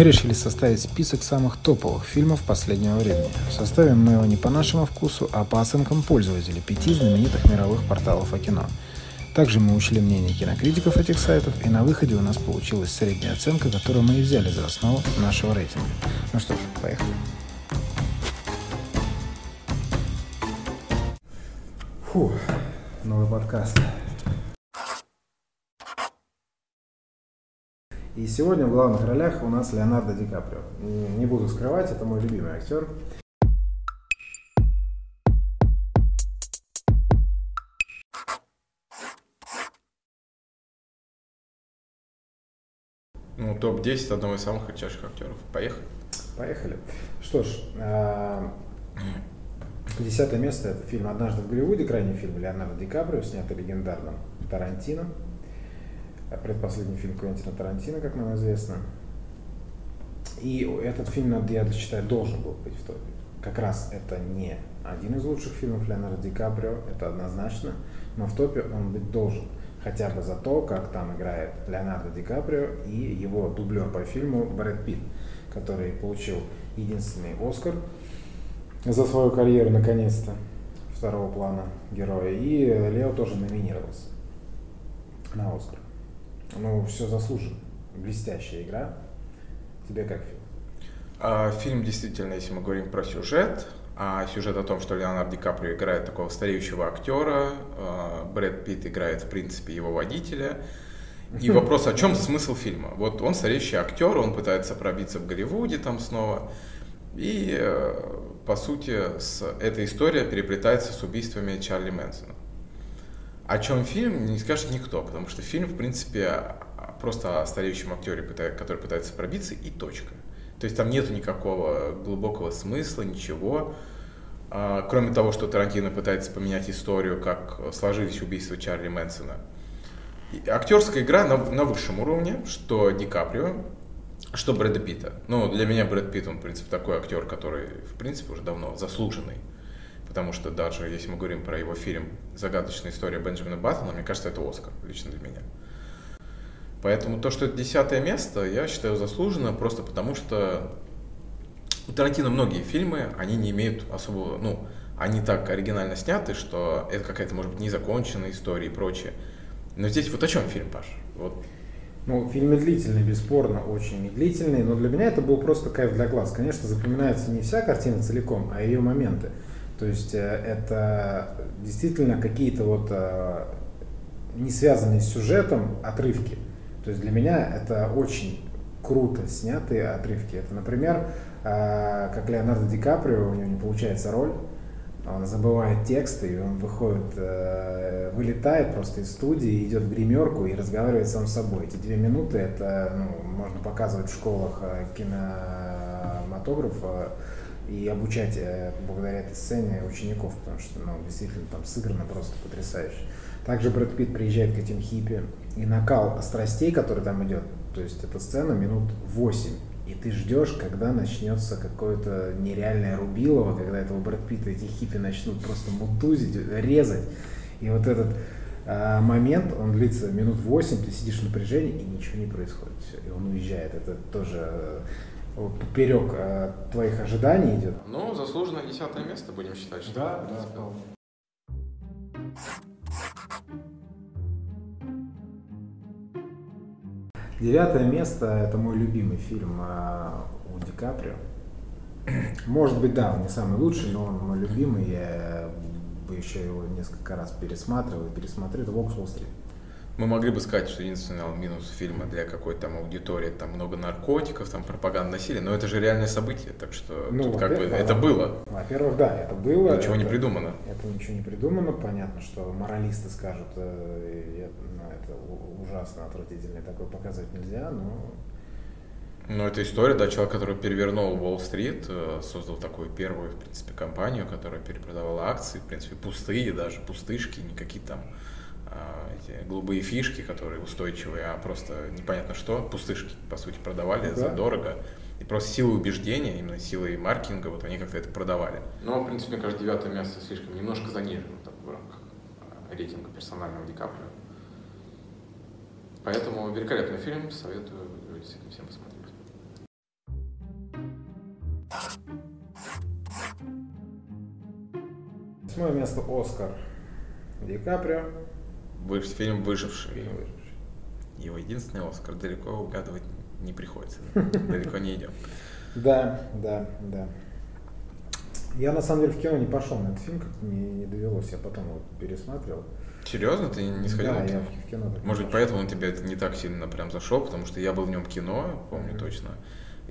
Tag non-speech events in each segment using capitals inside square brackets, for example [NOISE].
мы решили составить список самых топовых фильмов последнего времени. Составим мы его не по нашему вкусу, а по оценкам пользователей пяти знаменитых мировых порталов о кино. Также мы учли мнение кинокритиков этих сайтов, и на выходе у нас получилась средняя оценка, которую мы и взяли за основу нашего рейтинга. Ну что ж, поехали. Фу, новый подкаст. И сегодня в главных ролях у нас Леонардо Ди Каприо. Не буду скрывать, это мой любимый актер. Ну, топ-10 одного из самых редчайших актеров. Поехали. Поехали. Что ж, а, десятое место это фильм «Однажды в Голливуде», крайний фильм Леонардо Ди Каприо, снятый легендарным Тарантино. Предпоследний фильм Квентина Тарантино, как нам известно. И этот фильм, я считаю, должен был быть в топе. Как раз это не один из лучших фильмов Леонардо Ди Каприо, это однозначно, но в топе он быть должен хотя бы за то, как там играет Леонардо Ди Каприо и его дублер по фильму Брэд Питт, который получил единственный Оскар за свою карьеру наконец-то второго плана героя. И Лео тоже номинировался на Оскар. Ну, все заслуженно. Блестящая игра. Тебе как фильм? А, фильм действительно, если мы говорим про сюжет, а сюжет о том, что Леонардо Ди Каприо играет такого стареющего актера, а, Брэд Питт играет, в принципе, его водителя. И [LAUGHS] вопрос, о чем смысл фильма? Вот он стареющий актер, он пытается пробиться в Голливуде там снова. И, э, по сути, с, эта история переплетается с убийствами Чарли Мэнсона. О чем фильм, не скажет никто, потому что фильм, в принципе, просто о стареющем актере, который пытается пробиться, и точка. То есть там нету никакого глубокого смысла, ничего. А, кроме того, что Тарантино пытается поменять историю, как сложились убийства Чарли Мэнсона. Актерская игра на, на высшем уровне, что Ди Каприо, что Брэда Питта. Ну, для меня Брэд Питт, он, в принципе, такой актер, который, в принципе, уже давно заслуженный. Потому что даже если мы говорим про его фильм «Загадочная история Бенджамина Баттона», мне кажется, это Оскар лично для меня. Поэтому то, что это десятое место, я считаю заслуженно, просто потому что у Тарантино многие фильмы, они не имеют особого, ну, они так оригинально сняты, что это какая-то, может быть, незаконченная история и прочее. Но здесь вот о чем фильм, Паш? Вот. Ну, фильм медлительный, бесспорно, очень медлительный, но для меня это был просто кайф для глаз. Конечно, запоминается не вся картина целиком, а ее моменты. То есть э, это действительно какие-то вот э, не связанные с сюжетом отрывки. То есть для меня это очень круто снятые отрывки. Это, например, а, как Леонардо Ди Каприо, у него не получается роль, он забывает тексты, и он выходит, э, вылетает просто из студии, идет в гримерку и разговаривает сам с собой. Эти две минуты, это ну, можно показывать в школах э, кинематографа и обучать э, благодаря этой сцене учеников, потому что ну, действительно там сыграно просто потрясающе. Также Брэд Питт приезжает к этим хиппи, и накал страстей, который там идет, то есть эта сцена минут 8, и ты ждешь, когда начнется какое-то нереальное рубилово, когда этого Брэд Питта эти хиппи начнут просто мутузить, резать. И вот этот а, момент, он длится минут 8, ты сидишь в напряжении, и ничего не происходит. Все, и он уезжает. Это тоже э, поперек а, твоих ожиданий идет. Ну, заслуженное десятое место, будем считать. Что да, да, Девятое место – это мой любимый фильм а, у Ди Каприо. [CLEARS THROAT] Может быть, да, он не самый лучший, но он мой любимый. Я бы еще его несколько раз пересматривал и пересмотрел. Это «Вокс Уолл-стрит». Мы могли бы сказать, что единственный минус фильма для какой-то там аудитории, там много наркотиков, там пропаганда насилия, но это же реальное событие, так что ну, тут как бы это было. Во-первых, да, это было. Ничего это, не придумано. Это ничего не придумано, понятно, что моралисты скажут, э, ну, это ужасно, отвратительно, такое показывать нельзя, но... Ну, это история, да, человек, который перевернул Уолл-стрит, э, создал такую первую, в принципе, компанию, которая перепродавала акции, в принципе, пустые даже, пустышки, никакие там эти голубые фишки, которые устойчивые, а просто непонятно что, пустышки, по сути, продавали ну да. за дорого. И просто силой убеждения, именно силой маркетинга, вот они как-то это продавали. Но, в принципе, мне кажется, девятое место слишком немножко занижено так, в рамках а, рейтинга персонального Ди Каприо. Поэтому великолепный фильм, советую всем посмотреть. Восьмое место Оскар. Ди Каприо. Выж, фильм «Выживший». Фильм «Выживший». Его единственный Оскар далеко угадывать не приходится. Далеко не идем. Да, да, да. Я на самом деле в кино не пошел на этот фильм, как не, не довелось. Я потом его пересматривал. Серьезно, ты не сходил? Да, я кино? в в кино. так Может быть, поэтому он тебе это не так сильно прям зашел, потому что я был в нем кино, помню Мгм. точно.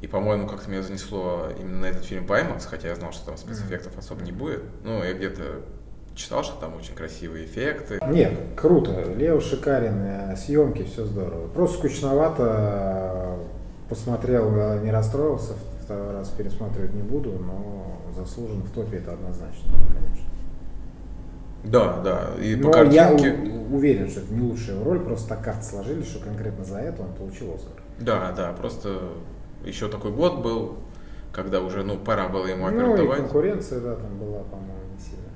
И, по-моему, как-то меня занесло именно на этот фильм в IMAX, хотя я знал, что там спецэффектов особо не будет. Ну, я где-то читал, что там очень красивые эффекты. Нет, круто. Лео шикарен, э, съемки, все здорово. Просто скучновато. Посмотрел, э, не расстроился, второй раз пересматривать не буду, но заслужен в топе это однозначно, конечно. Да, да. И по Но я картинке... у- уверен, что это не лучшая его роль, просто так карты сложились, что конкретно за это он получил Оскар. Да, да, просто еще такой год был, когда уже, ну, пора было ему Ну и конкуренция, да, там была, по-моему.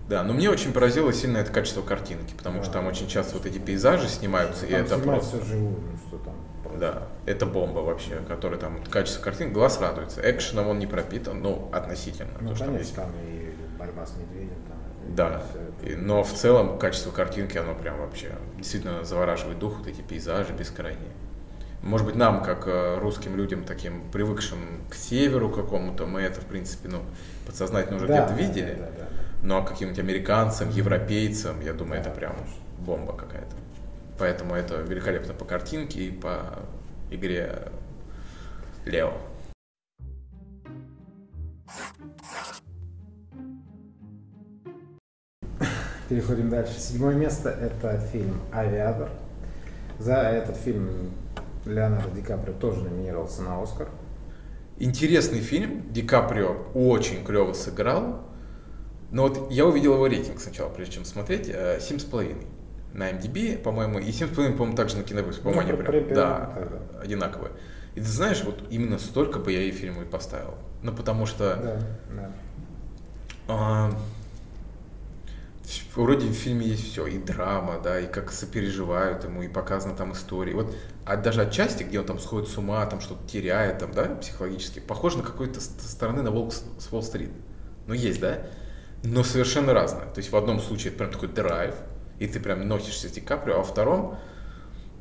Да, но мне очень поразило сильно это качество картинки, потому Да. что там очень часто вот эти пейзажи снимаются, и Там это снимают просто... живую, что там. просто. Да, это бомба вообще, который там качество картинки, глаз радуется. Экшеном он не пропитан, ну, относительно. Ну, то, что там конечно, там и борьба с медведем. Там, и Да, это. И- но в целом качество картинки, оно прям вообще действительно завораживает дух, вот эти пейзажи бескрайние. Может быть, нам, как э, русским людям, таким привыкшим к северу какому-то, мы это, в принципе, ну, подсознательно уже Да, где-то да, видели. да, да, да. Но каким-нибудь американцам, европейцам, я думаю, это прям бомба какая-то. Поэтому это великолепно по картинке и по игре Лео. Переходим дальше. Седьмое место это фильм «Авиатор». За этот фильм Леонардо Ди Каприо тоже номинировался на Оскар. Интересный фильм. Ди Каприо очень клево сыграл. Но вот я увидел его рейтинг сначала, прежде чем смотреть. э, Семь с половиной на MDB, по-моему, и семь с половиной, по-моему, также на Кинопоиске. По-моему, Ну, они прям, при- да, примерно одинаковые. И ты знаешь, вот именно столько бы я и фильму и поставил. Ну, потому что Да, да. А, Вроде в фильме есть все, и драма, да, и как сопереживают ему, и показана там история. Вот а даже отчасти, где он там сходит с ума, там что-то теряет, там, да, психологически, похоже на какой-то стороны на Волк с с Уолл-стрит. Ну, есть, да? Но совершенно разное. То есть в одном случае это прям такой драйв, и ты прям носишься с Ди Каприо, а во втором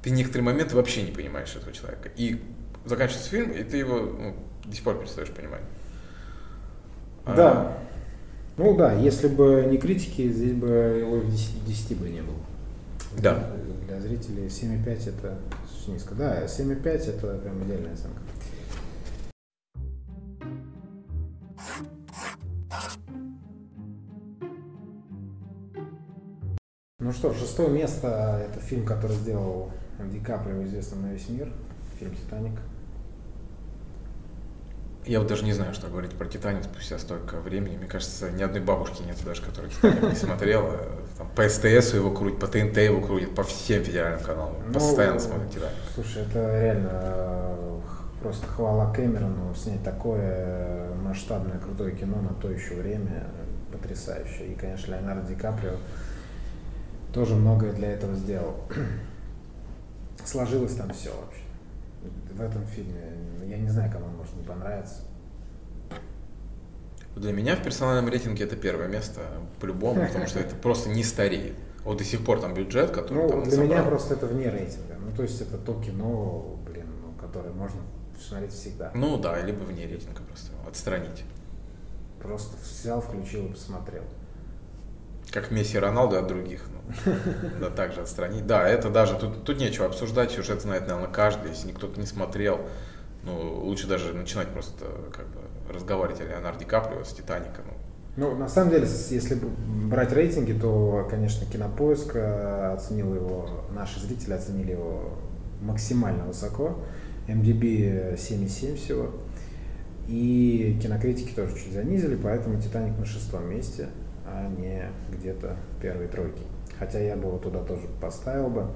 ты некоторые моменты вообще не понимаешь этого человека. И заканчивается фильм, и ты его ну, до сих пор перестаешь понимать. А, Да. Ну да, если бы не критики, здесь бы его в 10, 10 бы не было. Да. Для зрителей 7,5 это низко. Да, 7,5 это прям идеальная оценка. Ну что, шестое место это фильм, который сделал Ди Каприо, известный на весь мир. Фильм «Титаник». Я вот даже не знаю, что говорить про Титаник спустя столько времени. Мне кажется, ни одной бабушки нет даже, которая Титаник не смотрела. Там, по СТС его крутят, по ТНТ его крутят, по всем федеральным каналам. Ну, Постоянно смотрят Титаник. Слушай, это реально э, просто хвала Кэмерону снять такое масштабное крутое кино на то еще время потрясающе. И, конечно, Леонардо Ди Каприо тоже многое для этого сделал. [CLEARS THROAT] Сложилось там все вообще. В этом фильме я не знаю, кому он может не понравиться. Для меня в персональном рейтинге это первое место, по-любому, [LAUGHS] потому что это просто не стареет. Вот до сих пор там бюджет, который Ну, там для меня собрал. просто это вне рейтинга. Ну, то есть это то кино, блин, ну, которое можно смотреть всегда. Ну да, либо вне рейтинга просто отстранить. Просто взял, включил и посмотрел. Как Месси и Роналду от других. Ну, [LAUGHS] да, также отстранить. Да, это даже, тут, тут нечего обсуждать, сюжет знает, наверное, каждый. Если никто не смотрел, ну, лучше даже начинать просто как бы разговаривать о Леонардо Ди Каприо с Титаником. Ну, на самом деле, если брать рейтинги, то, конечно, Кинопоиск э, оценил его, наши зрители оценили его максимально высоко. MDB 7,7 всего. И кинокритики тоже чуть занизили, поэтому «Титаник» на шестом месте, а не где-то первой тройке. Хотя я бы его туда тоже поставил бы.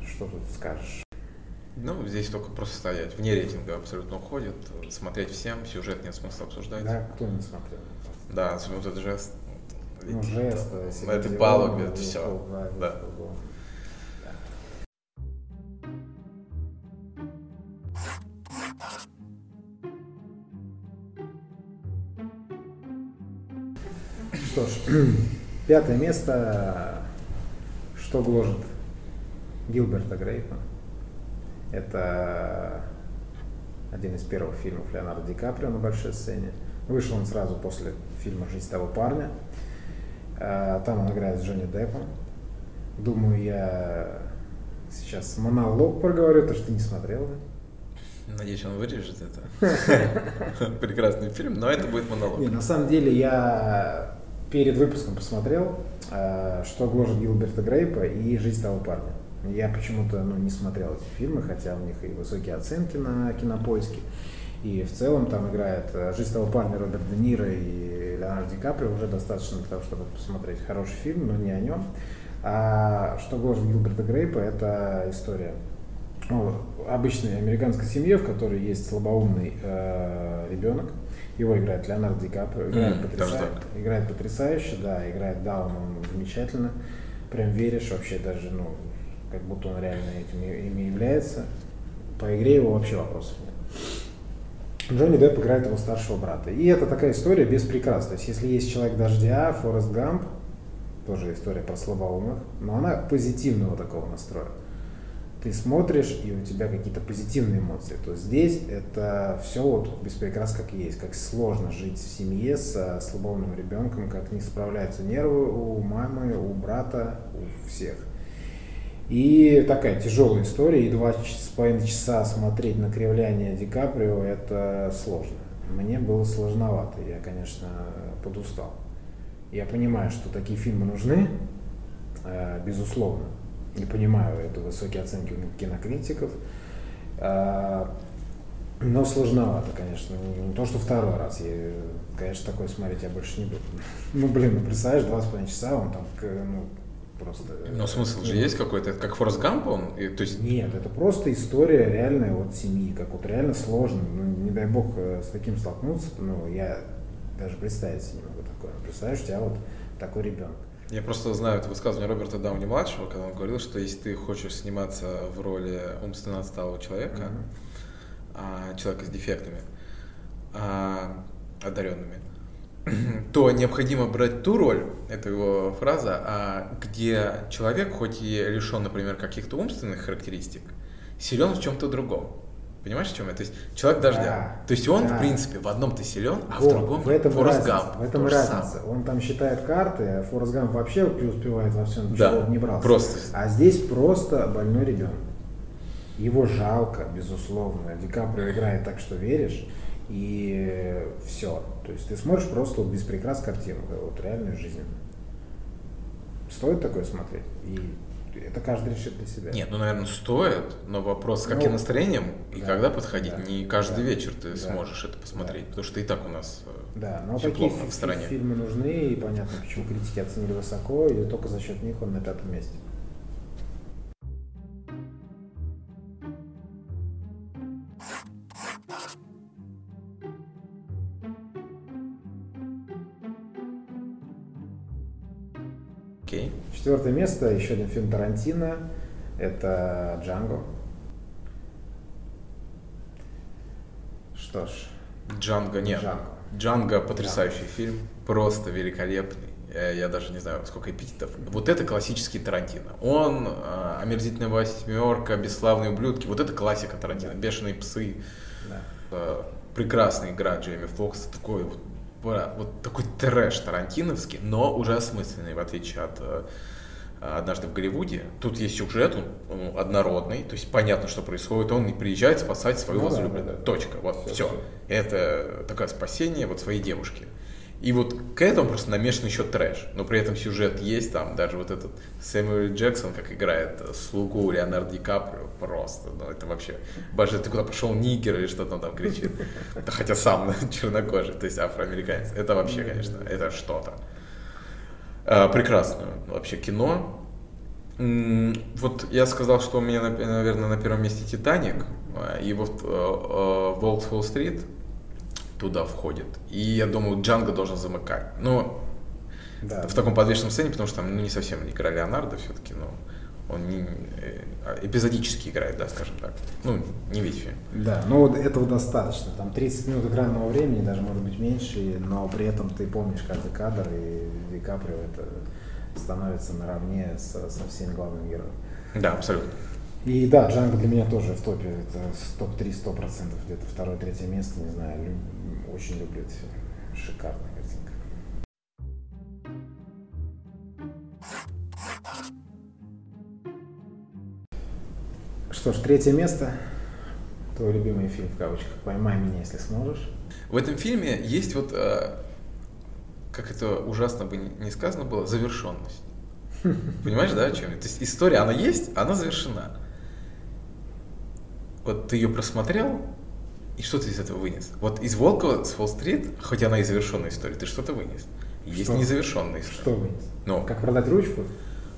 Что тут скажешь? Ну, здесь только просто стоять. Вне рейтинга абсолютно уходит. Смотреть всем, сюжет нет смысла обсуждать. Да, кто не смотрел? Да, особенно этот жест. Ну, летит, жест, на этой палубе, все. Фолл, да, Что ж, [CLEARS THROAT] пятое место, что гложет Гилберта Грейпа. Это один из первых фильмов Леонардо Ди Каприо на большой сцене. Вышел он сразу после фильма «Жизнь того парня». А, там он играет с Джонни Деппом. Думаю, я сейчас монолог проговорю, то, что ты не смотрел. Да? Надеюсь, он вырежет это. [LAUGHS] Прекрасный фильм, но это будет монолог. Не, на самом деле я перед выпуском посмотрел, а, что гложет Гилберта Грейпа и «Жизнь того парня». Я почему-то ну, не смотрел эти фильмы, хотя у них и высокие оценки на кинопоиске. И в целом там играет э, «Жизнь того парня» Роберт Де Ниро и Леонардо Ди Каприо. Уже достаточно для того, чтобы посмотреть хороший фильм, но не о нем. А что гложет Гилберта Грейпа, это история ну, обычной американской семье, в которой есть слабоумный э, ребенок. Его играет Леонардо Ди Каприо. Играет, mm, потрясающе, играет потрясающе, да, играет Даун он замечательно. Прям веришь вообще даже, ну, как будто он реально этим ими является. По игре его вообще вопросов нет. Джонни Депп играет его старшего брата. И это такая история без прикрас. То есть, если есть человек дождя, Форест Гамп, тоже история про слабоумных, но она позитивного такого настроя. Ты смотришь, и у тебя какие-то позитивные эмоции. То здесь это все вот без прикрас как есть. Как сложно жить в семье с слабоумным ребенком, как не справляются нервы у мамы, у брата, у всех. И такая тяжелая история, и два с половиной часа смотреть на кривляние Ди Каприо, это сложно. Мне было сложновато, я, конечно, подустал. Я понимаю, что такие фильмы нужны, э, безусловно. Не понимаю, это высокие оценки у кинокритиков. Э, но сложновато, конечно. Не то, что второй раз. Я, конечно, такое смотреть я больше не буду. [LAUGHS] Ну, блин, ну представляешь, два с половиной часа, он там ну, просто. Но смысл ну, же есть какой-то, это как Форс Гамп он? И, то есть... Нет, это просто история реальная вот семьи, как вот реально сложно. Ну, не дай бог э, с таким столкнуться, ну, я даже представить себе не могу такое. Представляешь, у тебя вот такой ребенок. Я просто знаю это высказывание Роберта Дауни-младшего, когда он говорил, что если ты хочешь сниматься в роли умственно отсталого человека, mm-hmm. а, человека с дефектами, а, одаренными, [CLEARS THROAT] то необходимо брать ту роль, это его фраза, а, где человек, хоть и лишен, например, каких-то умственных характеристик, силен в чем-то другом. Понимаешь, в чем это? То есть человек дождя. Да, То есть он, да. в принципе, в одном ты силен, а вот, в другом в этом Форест Гамп. В этом разница. Сам. Он там считает карты, а Форест Гамп вообще преуспевает во всем, да, чего не брался. Просто. А здесь просто больной ребенок. Его жалко, безусловно. Ди Каприо играет так, что веришь и все. То есть ты смотришь просто вот без прикрас картину, вот реальную жизнь. Стоит такое смотреть? И это каждый решит для себя. Нет, ну, наверное, стоит, но вопрос, с каким ну, настроением и да, когда подходить. Да, не каждый да, вечер ты да, сможешь это посмотреть, да. потому что и так у нас э, да, но такие плохо в стране. фильмы нужны, и понятно, почему критики оценили высоко, и только за счет них он на пятом месте. Четвертое место, еще один фильм Тарантино, это Джанго. Что ж. Джанго нет. Джанго. Джанго потрясающий Джанго. фильм, просто великолепный. Я даже не знаю, сколько эпитетов. Вот это классический Тарантино. Он, э, омерзительная восьмерка, бесславные ублюдки. Вот это классика Тарантино. Да. Бешеные псы. Да. Э, прекрасная игра Джейми Фокса. Такой вот вот такой трэш тарантиновский, но уже осмысленный, в отличие от э, однажды в Голливуде. Тут есть сюжет, он, он однородный, то есть понятно, что происходит. Он приезжает спасать свою ну, возлюбленную. Да, да. Точка. Вот все. все. Это такое спасение вот своей девушки. И вот к этому просто намешан еще трэш. Но при этом сюжет есть там, даже вот этот Сэмюэл Джексон, как играет слугу Леонардо Ди Каприо, просто, ну это вообще, боже, ты куда пошел, нигер или что-то там кричит. Хотя сам [LAUGHS] чернокожий, то есть афроамериканец. Это вообще, конечно, это что-то. А, прекрасное вообще кино. Вот я сказал, что у меня, наверное, на первом месте Титаник, а, и вот Волк Холл Стрит туда входит. И я думаю, Джанго должен замыкать. Но да. в таком подвешенном сцене, потому что там ну, не совсем игра Леонардо все-таки, но Он не, э, эпизодически играет, да, скажем так. Ну, не весь фильм. Да, но вот этого достаточно. Там 30 минут экранного времени, даже может быть меньше, но при этом ты помнишь каждый кадр, и Ди Каприо это становится наравне со, со всеми главными героями. Да, абсолютно. И да, Джанго для меня тоже в топе, это топ-3 100%, где-то второе-третье место, не знаю, люб, очень люблю этот фильм. Шикарная картинка. Что ж, третье место. Твой любимый фильм в кавычках. Поймай меня, если сможешь. В этом фильме есть вот, э, как это ужасно бы не сказано было, завершенность. [LAUGHS] Понимаешь, да, о чем? То есть история, она есть, она завершена. Вот ты ее просмотрел, и что ты из этого вынес? Вот из Волкова с Уолл-стрит, хоть она и завершенная история, ты что-то вынес. Есть что? незавершенная история. Что вынес? Ну, как продать ручку?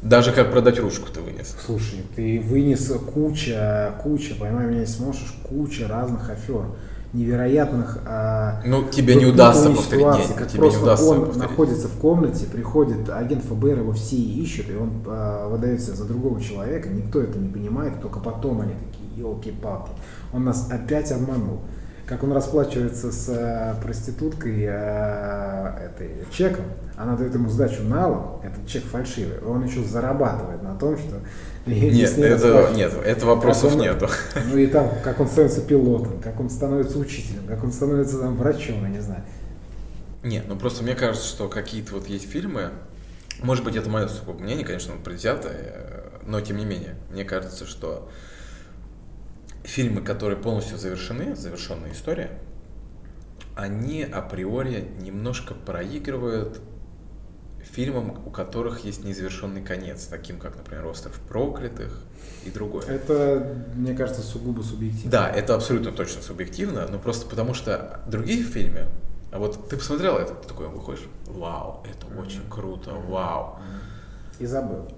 Даже как продать ручку ты вынес. Слушай, ты вынес куча, куча, поймай меня, если сможешь, куча разных афер невероятных а, Ну, тебе не удастся повторить. Нет, как тебе просто не удастся он повторить. находится в комнате, приходит агент ФБР, его все ищут, и он а, выдается за другого человека, никто это не понимает, только потом они такие, елки-палки, он нас опять обманул как он расплачивается с э, проституткой э, этой чеком, она дает ему сдачу налом, этот чек фальшивый, он еще зарабатывает на том, что нет, это, нет, это вопросов он, нету. [LAUGHS] Ну и там, как он становится пилотом, как он становится учителем, как он становится там врачом, я не знаю. Нет, ну просто мне кажется, что какие-то вот есть фильмы, может быть, это мое сугубо мнение, конечно, предвзятое, но тем не менее, мне кажется, что фильмы, которые полностью завершены, завершенная история, они априори немножко проигрывают фильмам, у которых есть незавершенный конец, таким как, например, «Остров проклятых» и другое. Это, мне кажется, сугубо субъективно. Да, это абсолютно точно субъективно, но просто потому что другие фильмы, а вот ты посмотрел это, ты такой выходишь, вау, это mm-hmm. очень круто, вау. И забыл.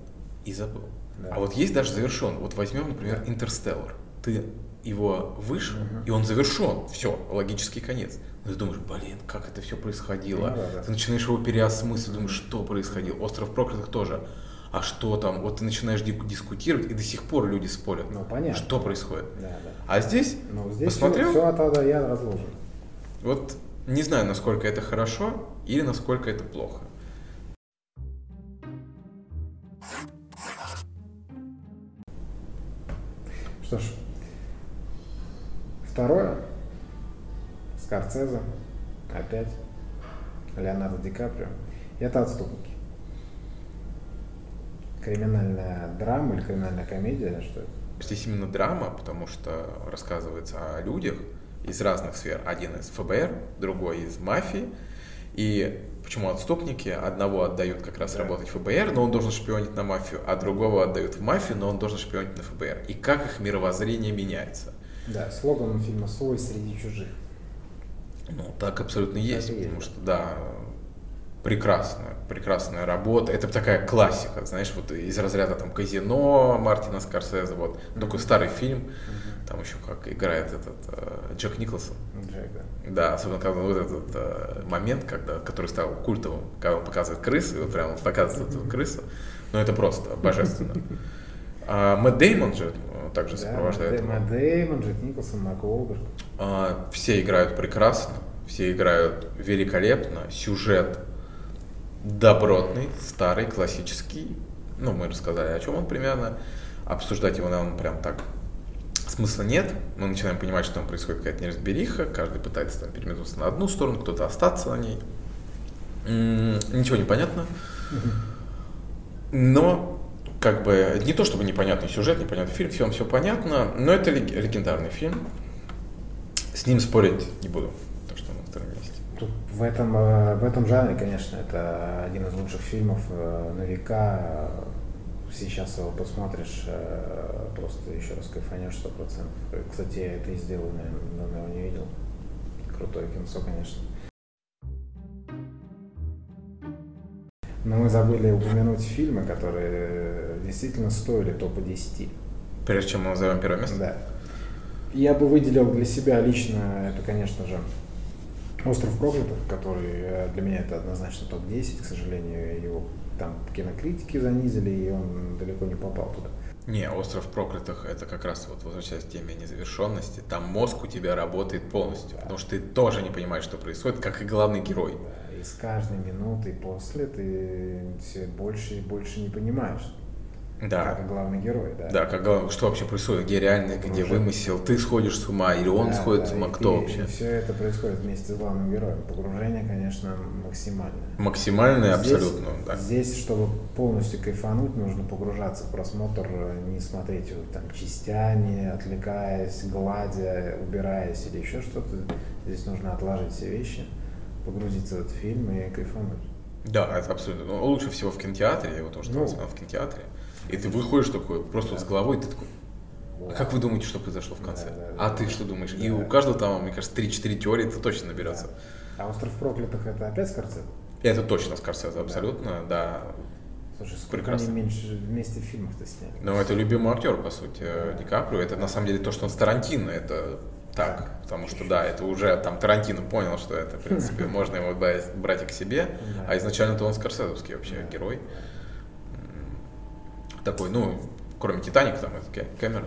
И забыл. Да. А вот есть даже завершен. Вот возьмем, например, «Интерстеллар» ты его вышел, угу. и он завершен, все, логический конец. Но ты думаешь, блин, как это все происходило? Ну, да, да. Ты начинаешь его переосмысливать, думаешь, что происходило. Остров проклятых тоже. А что там? Вот ты начинаешь дискутировать, и до сих пор люди спорят. Ну, понятно. Что происходит? Да, да. А здесь, ну, здесь посмотрел? Все, все от я разложен. Вот не знаю, насколько это хорошо или насколько это плохо. Что ж, второе. Скорцезе. Опять. Леонардо Ди Каприо. Это «Отступники». Криминальная драма или криминальная комедия, что это? Здесь именно драма, потому что рассказывается о людях из разных сфер. Один из ФБР, другой из мафии. И почему отступники? Одного отдают как раз да. работать в ФБР, но он должен шпионить на мафию, а другого отдают в мафию, но он должен шпионить на ФБР. И как их мировоззрение меняется. Да, слоган фильма «Свой среди чужих». Ну, так абсолютно есть, так потому что, да, прекрасная, прекрасная работа. Это такая классика, знаешь, вот из разряда там казино Мартина Скорсезе, вот mm-hmm. такой старый фильм, mm-hmm. там еще как играет этот э, Джек Николсон. Джек, да. Да, особенно когда вот этот э, момент, когда, который стал культовым, когда он показывает крысу, и вот прям он показывает mm-hmm. эту крысу, ну это просто божественно. [LAUGHS] А Мэтт Деймон же также да, сопровождает. Мэтт Деймон, Джек Николсон, Марк Уолберг. А, все играют прекрасно, все играют великолепно, сюжет добротный, старый, классический. Ну, мы рассказали, о чем он примерно. Обсуждать его, наверное, прям так смысла нет. Мы начинаем понимать, что там происходит какая-то неразбериха, каждый пытается там переметнуться на одну сторону, кто-то остаться на ней. М-м, ничего не понятно. Но как бы не то чтобы непонятный сюжет, непонятный фильм, всем все понятно, но это легендарный фильм. С ним спорить не буду, то что на втором месте. Тут в этом, э, в этом жанре, конечно, это один из лучших фильмов э, на века. Сейчас его посмотришь, э, просто еще раз кайфанешь сто процентов. Кстати, я это и сделал, наверное, давно его не видел. Крутое кинцо, конечно. Но мы забыли упомянуть фильмы, которые действительно стоили топа 10. Прежде чем мы назовем первое место? Да. Я бы выделил для себя лично, это, конечно же, Остров проклятых, который э, для меня это однозначно топ-10, к сожалению, его там кинокритики занизили, и он далеко не попал туда. Не, остров проклятых это как раз вот возвращаясь к теме незавершенности. Там мозг у тебя работает полностью, да. потому что ты тоже не понимаешь, что происходит, как и главный герой. Да, и с каждой минутой после ты все больше и больше не понимаешь. Да. Как главный герой, да. Да, как главный, что вообще происходит, где реально, где вымысел, ты сходишь с ума, или он да, сходит да, с ума, кто и, вообще? И все это происходит вместе с главным героем. Погружение, конечно, максимальное. Максимальное, здесь, абсолютно, да. Здесь, чтобы полностью кайфануть, нужно погружаться в просмотр, не смотреть его там частями, отвлекаясь, гладя, убираясь или еще что-то. Здесь нужно отложить все вещи, погрузиться в этот фильм и кайфануть. Да, это абсолютно. Ну, лучше всего в кинотеатре, я его тоже ну, в кинотеатре. И ты выходишь такой, просто да. вот с головой, ты такой, а как вы думаете, что произошло в конце? Да, да, а да, ты что думаешь? Да. И у каждого там, мне кажется, 3-4 теории это точно наберется. Да. А «Остров проклятых» это опять Скорсезе? Это точно Скорсезе, абсолютно, да. Слушай, сколько Прекрасно. они меньше вместе фильмов-то сняли? Ну, это любимый актер, по сути, да. Ди Каприо. Это на самом деле то, что он с Тарантино, это так, да. потому что да, это уже там Тарантино понял, что это, в принципе, [LAUGHS] можно его брать к себе, а изначально-то он скорсезовский вообще герой такой, ну, кроме Титаника, там это Кэмерон.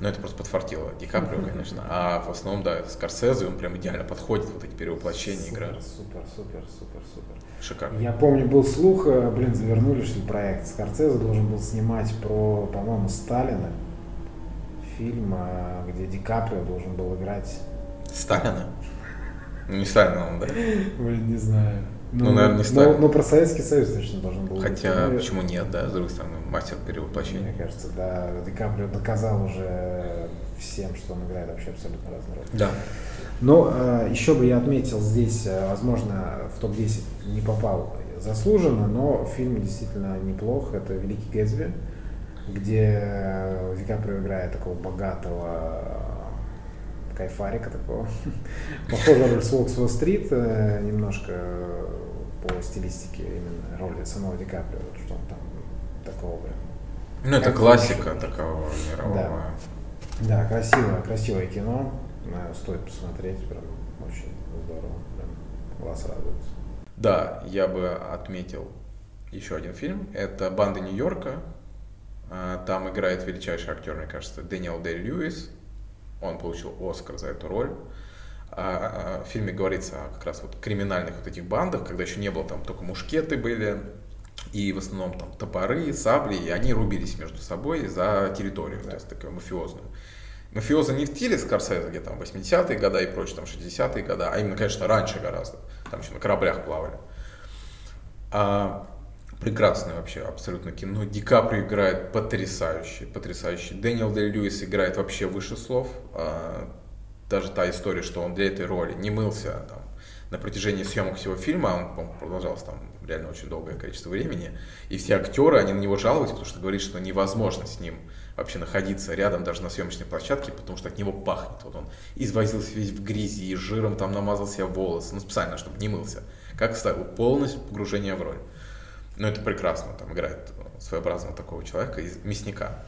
Но это просто подфартило Ди Каприо, конечно. А в основном, да, это Скорсезе, он прям идеально подходит, вот эти перевоплощения супер. Супер, супер, супер, супер. Шикарно. Я помню, был слух, э, блин, завернули, что проект. Скорсезе должен был снимать про, по-моему, Сталина. Фильм, э, где Ди Каприо должен был играть. Сталина? Ну, не Сталина он, да? Блин, не знаю. Ну, ну наверное, не Сталин. Но, но про Советский Союз точно должен был Хотя, быть. почему нет, да, с другой стороны, мастер перевоплощения. Мне кажется, да, Ди Каприо доказал уже всем, что он играет вообще абсолютно разные роли. Да. Но э, еще бы я отметил здесь, э, возможно, в топ-10 не попал заслуженно, но фильм действительно неплох. Это «Великий Гэтсби», где Ди Каприо играет такого богатого кайфарика такого. [LAUGHS] Похоже на Волк с стрит немножко по стилистике именно роли самого Ди Каприо, вот что он там такого прям. Ну, это классика такого мирового. Да. да, красивое, красивое кино. Стоит посмотреть, прям очень здорово. Прям глаз радуется. Да, я бы отметил еще один фильм. Это «Банда Нью-Йорка». А, там играет величайший актер, мне кажется, Дэниел Дэй Льюис. Он получил Оскар за эту роль. А, а, в фильме говорится о как раз вот криминальных вот этих бандах, когда еще не было там только мушкеты были, и в основном там топоры, сабли, и они рубились между собой за территорию, да. то есть такую мафиозную. Мафиоза не в стиле Скорсезе, где там 80-е годы и прочее, там 60-е годы, а именно, конечно, раньше гораздо. Там еще на кораблях плавали. А, прекрасное вообще абсолютно кино. Ди Каприо играет потрясающий, потрясающий. Дэниел Дэй Льюис играет вообще выше слов. А, даже та история, что он для этой роли не мылся там, на протяжении съемок всего фильма, он продолжался там реально очень долгое количество времени, и все актеры, они на него жаловались, потому что говорит, что невозможно с ним вообще находиться рядом даже на съемочной площадке, потому что от него пахнет. Вот он извозился весь в грязи, и жиром там намазал себе волосы, ну специально, чтобы не мылся. Как ставил полностью погружение в роль. Ну, это прекрасно, там играет своеобразного такого человека, из мясника,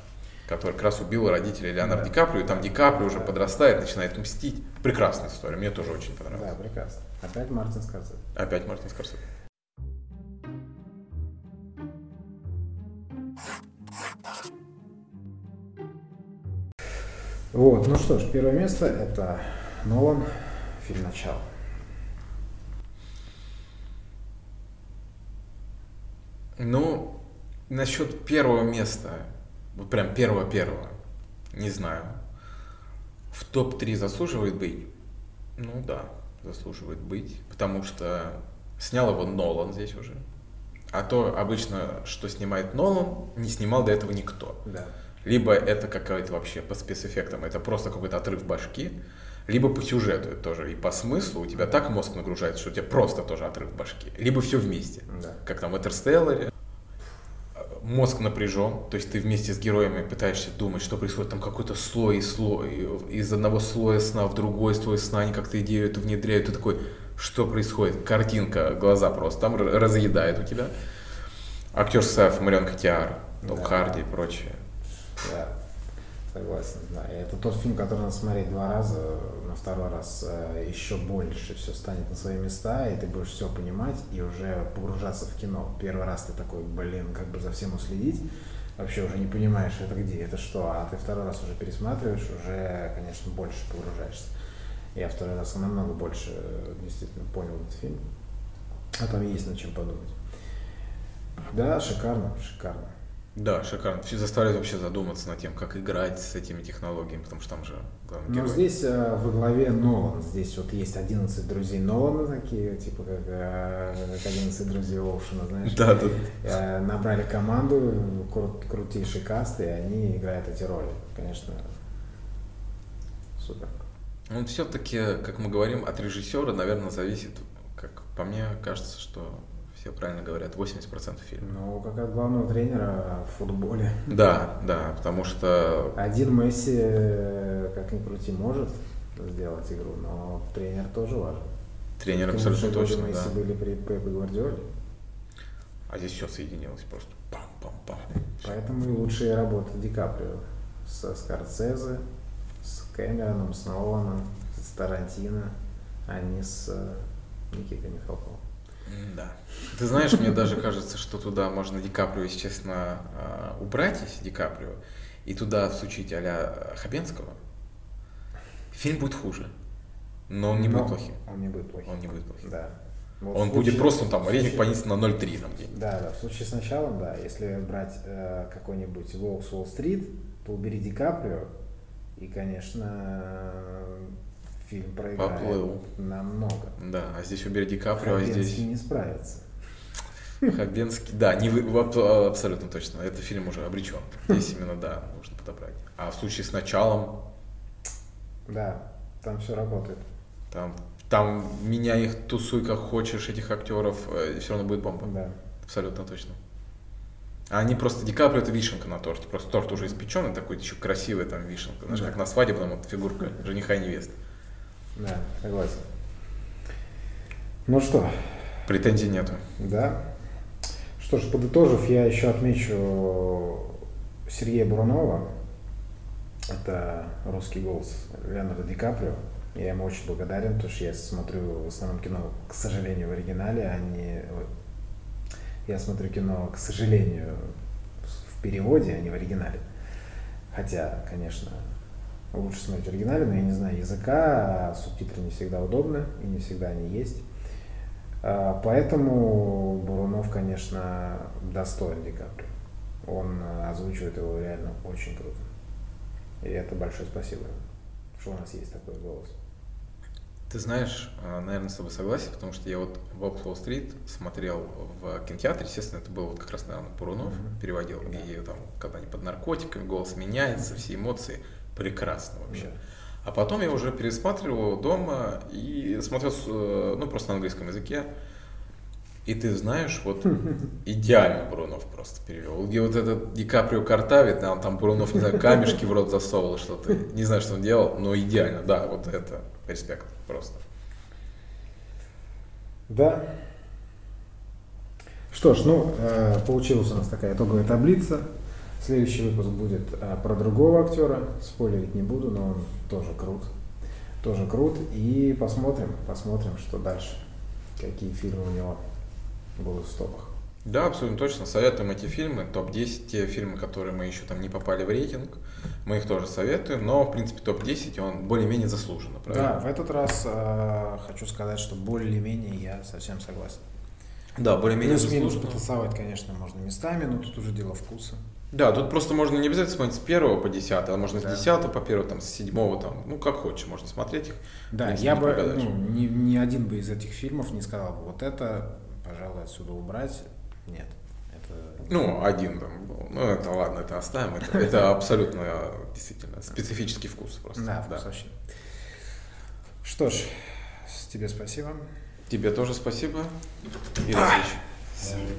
который как раз убил родителей Леонардо да. Ди Каприо, и там Ди Каприо уже подрастает, начинает мстить. Прекрасная история, мне тоже очень понравилось. Да, прекрасно. Опять Мартин Скорсезе. Опять Мартин Скорсезе. Вот, ну что ж, первое место это Нолан, фильм «Начало». Ну, насчет первого места, вот прям первого-первого, не знаю. В топ-3 заслуживает быть? Ну да, заслуживает быть, потому что снял его Нолан здесь уже. А то обычно, что снимает Нолан, не снимал до этого никто. Да. Либо это какая-то вообще по спецэффектам, это просто какой-то отрыв башки, либо по сюжету тоже, и по смыслу у тебя так мозг нагружается, что у тебя просто тоже отрыв башки. Либо все вместе, да. как там в Интерстелларе, мозг напряжен, то есть ты вместе с героями пытаешься думать, что происходит, там какой-то слой и слой, из одного слоя сна в другой слой сна, они как-то идею эту внедряют, ты такой, что происходит, картинка, глаза просто там разъедает у тебя. Актер состав Марион Котиар, Том да. Харди и прочее. Да. Согласен, да. И это тот фильм, который надо смотреть два раза, на второй раз э, еще больше все станет на свои места, и ты будешь все понимать и уже погружаться в кино. Первый раз ты такой, блин, как бы за всем уследить, вообще уже не понимаешь, это где, это что, а ты второй раз уже пересматриваешь, уже, конечно, больше погружаешься. Я второй раз намного больше э, действительно понял этот фильм. А там есть над чем подумать. Да, шикарно, шикарно. Да, шикарно. Все заставляет вообще задуматься над тем, как играть с этими технологиями, потому что там же главный Ну, герой. здесь э, во главе Нолан. Здесь вот есть 11 друзей Нолана такие, типа как, э, как 11 друзей Оушена, знаешь. Да, да. Э, набрали команду, кру- крутейший каст, и они играют эти роли. Конечно, супер. Он все-таки, как мы говорим, от режиссера, наверное, зависит, как по мне кажется, что все правильно говорят, 80% фильма. Ну, как от главного тренера в футболе. Да, да, потому что Один Месси, э, как ни крути, может сделать игру, но тренер тоже важен. тренер Тем абсолютно точно, Месси да. были при Пепе Гвардиоле. А здесь все соединилось просто. Пам-пам-пам. Поэтому и лучшие работы Ди Каприо со Скорсезе, с Кэмероном, с Ноланом, с Тарантино, а не с э, Никитой Михалковым. Да. Ты знаешь, мне даже кажется, что туда можно Ди Каприо, если честно, а, убрать, если Ди Каприо, и туда всучить а-ля Хабенского. Фильм будет хуже. Но он не Но будет плохим. Он не будет плохим. Он не будет плохим. Да. Вот Он будет случае- просто там в рейтинг случае- понизится на 0,3 там где Да, да, в случае с началом, да. Если брать э, какой-нибудь Волк с Уолл-стрит, то убери Ди Каприо, и, конечно, фильм проиграет Поплыл. намного. Да, а здесь убери Ди Каприо, а здесь не справится. Хабенский. Да, не вы- аб- абсолютно точно. Это фильм уже обречен. Здесь именно, да, нужно подобрать. А в случае с началом, Да, там все работает. там, там меняй их, тусуй как хочешь, этих актеров, все равно будет бомба. Да. Абсолютно точно. А они просто Ди Каприо это вишенка на торте. Просто торт уже испеченный, такой еще красивый там вишенка. Знаешь, Да. как на свадьбе, там вот фигурка [LAUGHS] жениха и невесты. Да, согласен. Ну что, Претензий нету. да. Что ж, подытожив, я еще отмечу Сергея Бурунова. Это русский голос Леонардо Ди Каприо. Я ему очень благодарен, потому что я смотрю в основном кино, к сожалению, в оригинале, а не... Я смотрю кино, к сожалению, в переводе, а не в оригинале. Хотя, конечно, лучше смотреть в оригинале, но я не знаю языка, а субтитры не всегда удобны и не всегда они есть. А, Поэтому Бурунов, конечно, достоин Ди Каприо. Он э, озвучивает его реально очень круто. И это большое спасибо, ему, что у нас есть такой голос. Ты знаешь, а, наверное, с тобой согласен, потому что я вот «Волк Уолл-стрит» смотрел в кинотеатре, естественно, это был вот как раз, наверное, Бурунов Мгм. переводил, Да. и там, когда они под наркотиками, голос меняется, все эмоции, прекрасно вообще. Да. А потом я уже пересматривал дома и смотрел, э, ну, просто на английском языке. И ты знаешь, вот [LAUGHS] идеально Бурунов просто перевел. Где вот этот Ди Каприо картавит, там, там Бурунов, не знаю, камешки в рот засовывал что-то. Не знаю, что он делал, но идеально, да, вот это респект просто. Да. Что ж, ну, э, получилась у нас такая итоговая таблица. Следующий выпуск будет э, про другого актера. Спойлерить не буду, но он тоже крут. Тоже крут. И посмотрим, посмотрим, что дальше. Какие фильмы у него будут в топах. Да, абсолютно точно. Советуем эти фильмы. Топ-10, те фильмы, которые мы еще там не попали в рейтинг. Мы их тоже советуем. Но, в принципе, топ-10, он более-менее заслуженно, правильно? Да, в этот раз э, хочу сказать, что более-менее я совсем согласен. Да, более-менее Плюс-минус потасовать, конечно, можно местами, но тут уже дело вкуса. Да, тут просто можно не обязательно смотреть с первого по десятый, а можно Да. с десятого по первого, там, с седьмого, там, ну, как хочешь, можно смотреть их. Да, я бы ну, ни, ни один бы из этих фильмов не сказал бы, вот это, пожалуй, отсюда убрать. Нет. Это... Ну, один там был. Ну, это ладно, это оставим. Это, [LAUGHS] это абсолютно, действительно, специфический вкус просто. Да, вкусовщина. Что ж, тебе спасибо. Тебе тоже спасибо. И до а. встречи.